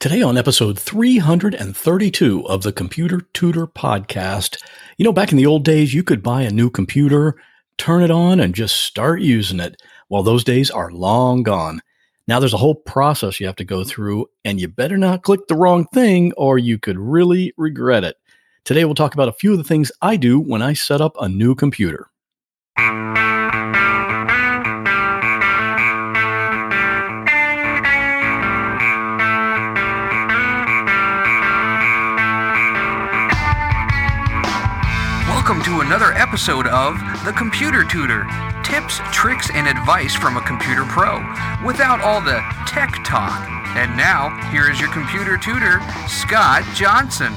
Today, on episode 332 of the Computer Tutor Podcast, you know, back in the old days, you could buy a new computer, turn it on, and just start using it. Well, those days are long gone. Now there's a whole process you have to go through, and you better not click the wrong thing or you could really regret it. Today, we'll talk about a few of the things I do when I set up a new computer. Welcome to another episode of The Computer Tutor tips, tricks, and advice from a computer pro without all the tech talk. And now, here is your computer tutor, Scott Johnson.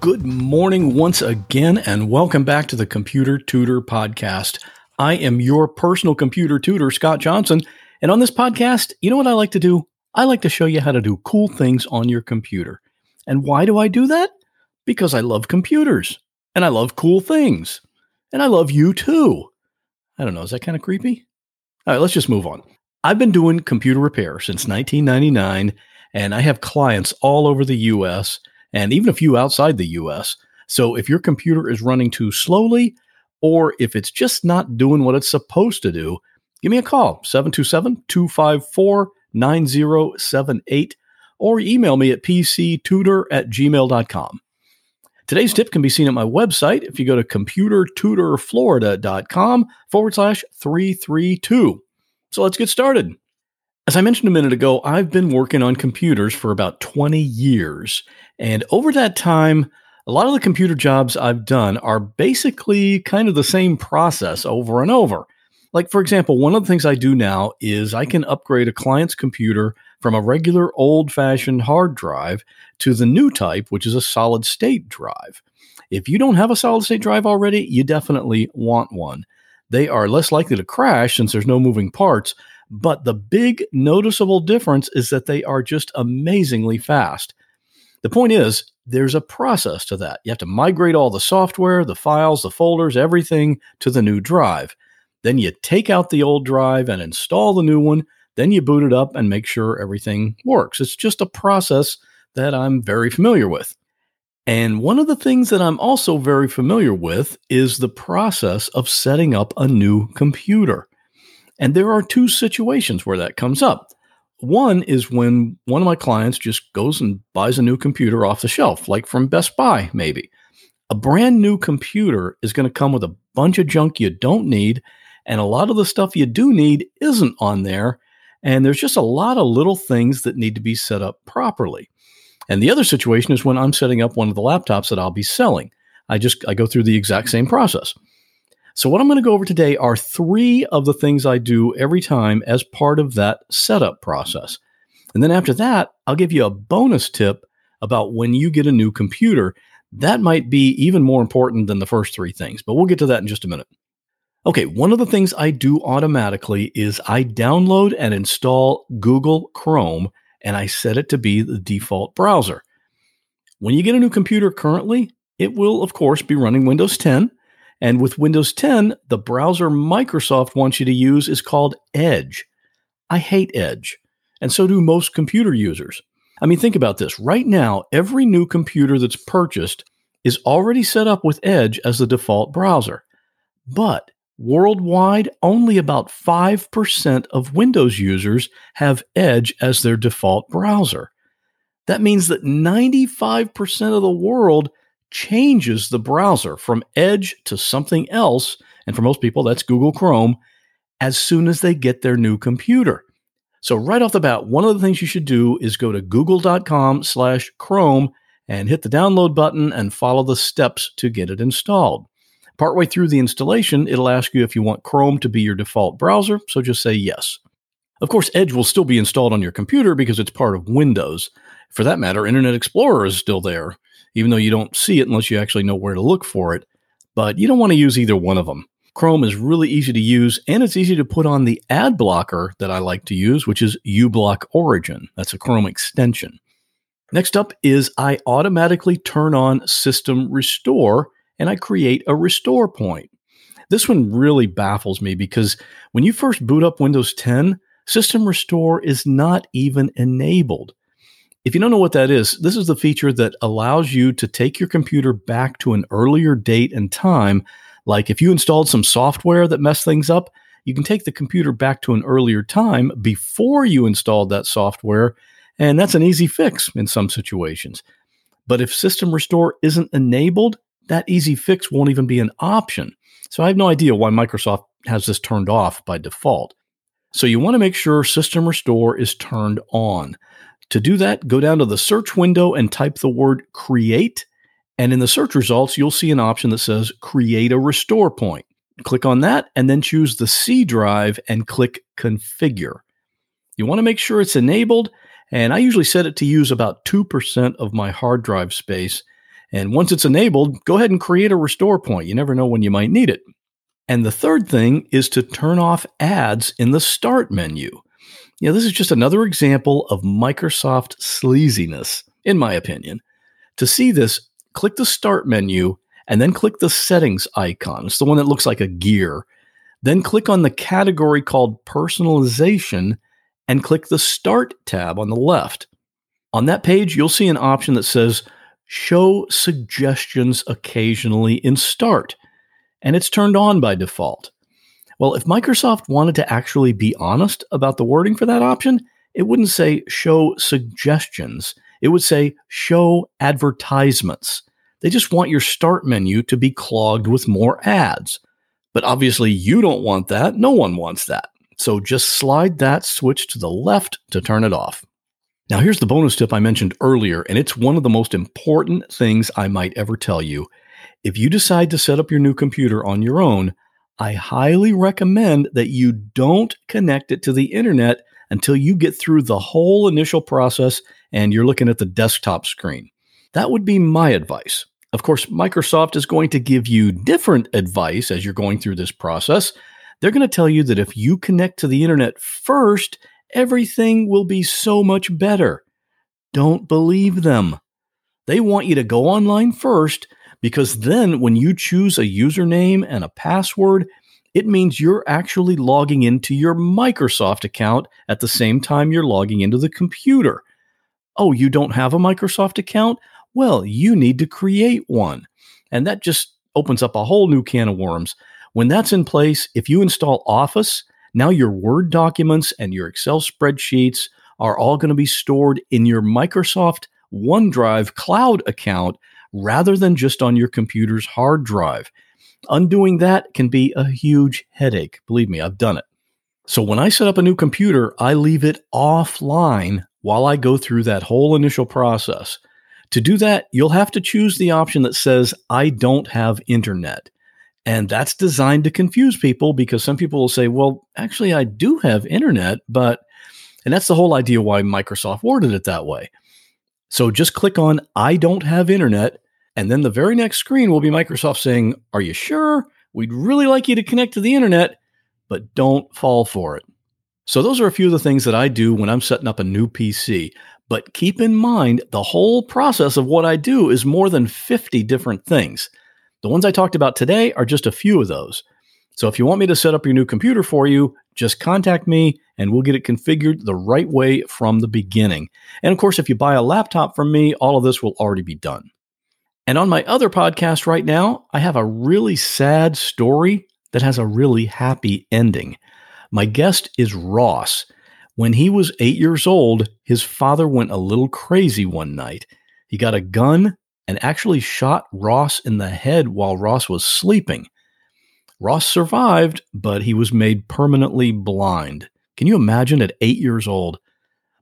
Good morning once again, and welcome back to the Computer Tutor Podcast. I am your personal computer tutor, Scott Johnson. And on this podcast, you know what I like to do? I like to show you how to do cool things on your computer. And why do I do that? Because I love computers and I love cool things and I love you too. I don't know. Is that kind of creepy? All right, let's just move on. I've been doing computer repair since 1999 and I have clients all over the US and even a few outside the US. So if your computer is running too slowly or if it's just not doing what it's supposed to do, give me a call 727 254 9078 or email me at pctutor at gmail.com. Today's tip can be seen at my website if you go to computertutorflorida.com forward slash 332. So let's get started. As I mentioned a minute ago, I've been working on computers for about 20 years. And over that time, a lot of the computer jobs I've done are basically kind of the same process over and over. Like, for example, one of the things I do now is I can upgrade a client's computer from a regular old fashioned hard drive to the new type, which is a solid state drive. If you don't have a solid state drive already, you definitely want one. They are less likely to crash since there's no moving parts, but the big noticeable difference is that they are just amazingly fast. The point is, there's a process to that. You have to migrate all the software, the files, the folders, everything to the new drive. Then you take out the old drive and install the new one. Then you boot it up and make sure everything works. It's just a process that I'm very familiar with. And one of the things that I'm also very familiar with is the process of setting up a new computer. And there are two situations where that comes up. One is when one of my clients just goes and buys a new computer off the shelf, like from Best Buy, maybe. A brand new computer is going to come with a bunch of junk you don't need, and a lot of the stuff you do need isn't on there. And there's just a lot of little things that need to be set up properly. And the other situation is when I'm setting up one of the laptops that I'll be selling. I just I go through the exact same process. So what I'm going to go over today are 3 of the things I do every time as part of that setup process. And then after that, I'll give you a bonus tip about when you get a new computer. That might be even more important than the first 3 things, but we'll get to that in just a minute. Okay, one of the things I do automatically is I download and install Google Chrome and I set it to be the default browser. When you get a new computer currently, it will, of course, be running Windows 10. And with Windows 10, the browser Microsoft wants you to use is called Edge. I hate Edge, and so do most computer users. I mean, think about this. Right now, every new computer that's purchased is already set up with Edge as the default browser. But Worldwide, only about 5% of Windows users have Edge as their default browser. That means that 95% of the world changes the browser from Edge to something else. And for most people, that's Google Chrome as soon as they get their new computer. So right off the bat, one of the things you should do is go to google.com slash Chrome and hit the download button and follow the steps to get it installed. Partway through the installation, it'll ask you if you want Chrome to be your default browser, so just say yes. Of course, Edge will still be installed on your computer because it's part of Windows. For that matter, Internet Explorer is still there, even though you don't see it unless you actually know where to look for it. But you don't want to use either one of them. Chrome is really easy to use, and it's easy to put on the ad blocker that I like to use, which is uBlock Origin. That's a Chrome extension. Next up is I automatically turn on System Restore and I create a restore point. This one really baffles me because when you first boot up Windows 10, System Restore is not even enabled. If you don't know what that is, this is the feature that allows you to take your computer back to an earlier date and time. Like if you installed some software that messed things up, you can take the computer back to an earlier time before you installed that software, and that's an easy fix in some situations. But if System Restore isn't enabled, that easy fix won't even be an option. So I have no idea why Microsoft has this turned off by default. So you want to make sure System Restore is turned on. To do that, go down to the search window and type the word create. And in the search results, you'll see an option that says create a restore point. Click on that and then choose the C drive and click configure. You want to make sure it's enabled, and I usually set it to use about 2% of my hard drive space. And once it's enabled, go ahead and create a restore point. You never know when you might need it. And the third thing is to turn off ads in the start menu. You know, this is just another example of Microsoft sleaziness, in my opinion. To see this, click the Start menu and then click the Settings icon. It's the one that looks like a gear. Then click on the category called Personalization and click the Start tab on the left. On that page, you'll see an option that says Show Suggestions Occasionally in Start, and it's turned on by default. Well, if Microsoft wanted to actually be honest about the wording for that option, it wouldn't say show suggestions. It would say show advertisements. They just want your start menu to be clogged with more ads. But obviously, you don't want that. No one wants that. So just slide that switch to the left to turn it off. Now, here's the bonus tip I mentioned earlier, and it's one of the most important things I might ever tell you. If you decide to set up your new computer on your own, I highly recommend that you don't connect it to the internet until you get through the whole initial process and you're looking at the desktop screen. That would be my advice. Of course, Microsoft is going to give you different advice as you're going through this process. They're going to tell you that if you connect to the internet first, everything will be so much better. Don't believe them. They want you to go online first because then when you choose a username and a password, it means you're actually logging into your Microsoft account at the same time you're logging into the computer. Oh, you don't have a Microsoft account? Well, you need to create one. And that just opens up a whole new can of worms. When that's in place, if you install Office, now your Word documents and your Excel spreadsheets are all going to be stored in your Microsoft OneDrive cloud account rather than just on your computer's hard drive. Undoing that can be a huge headache. Believe me, I've done it. So when I set up a new computer, I leave it offline while I go through that whole initial process. To do that, you'll have to choose the option that says, I don't have internet. And that's designed to confuse people because some people will say, well, actually, I do have internet, but, and that's the whole idea why Microsoft worded it that way. So just click on I don't have internet. And then the very next screen will be Microsoft saying, Are you sure? We'd really like you to connect to the internet, but don't fall for it. So, those are a few of the things that I do when I'm setting up a new PC. But keep in mind, the whole process of what I do is more than 50 different things. The ones I talked about today are just a few of those. So, if you want me to set up your new computer for you, just contact me and we'll get it configured the right way from the beginning. And of course, if you buy a laptop from me, all of this will already be done. And on my other podcast right now, I have a really sad story that has a really happy ending. My guest is Ross. When he was eight years old, his father went a little crazy one night. He got a gun and actually shot Ross in the head while Ross was sleeping. Ross survived, but he was made permanently blind. Can you imagine at eight years old?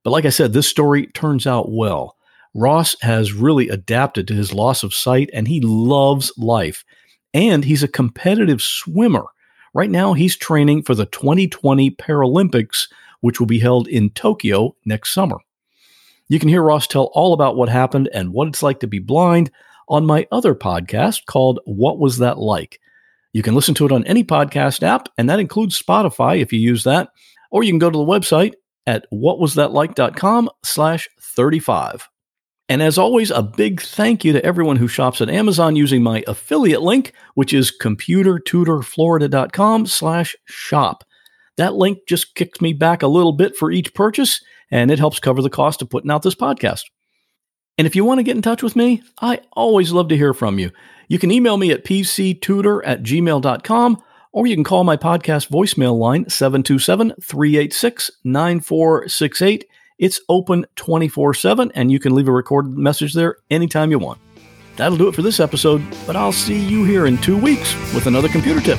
But like I said, this story turns out well. Ross has really adapted to his loss of sight and he loves life. And he's a competitive swimmer. Right now, he's training for the 2020 Paralympics, which will be held in Tokyo next summer. You can hear Ross tell all about what happened and what it's like to be blind on my other podcast called What Was That Like? You can listen to it on any podcast app, and that includes Spotify if you use that or you can go to the website at whatwasthatlike.com slash 35. And as always, a big thank you to everyone who shops at Amazon using my affiliate link, which is computertutorflorida.com slash shop. That link just kicks me back a little bit for each purchase, and it helps cover the cost of putting out this podcast. And if you want to get in touch with me, I always love to hear from you. You can email me at pctutor at gmail.com or you can call my podcast voicemail line 727 386 9468. It's open 24 7, and you can leave a recorded message there anytime you want. That'll do it for this episode, but I'll see you here in two weeks with another computer tip.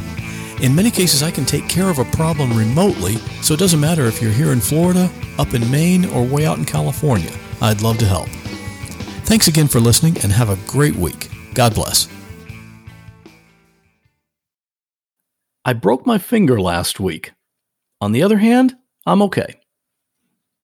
In many cases, I can take care of a problem remotely, so it doesn't matter if you're here in Florida, up in Maine, or way out in California. I'd love to help. Thanks again for listening and have a great week. God bless. I broke my finger last week. On the other hand, I'm okay.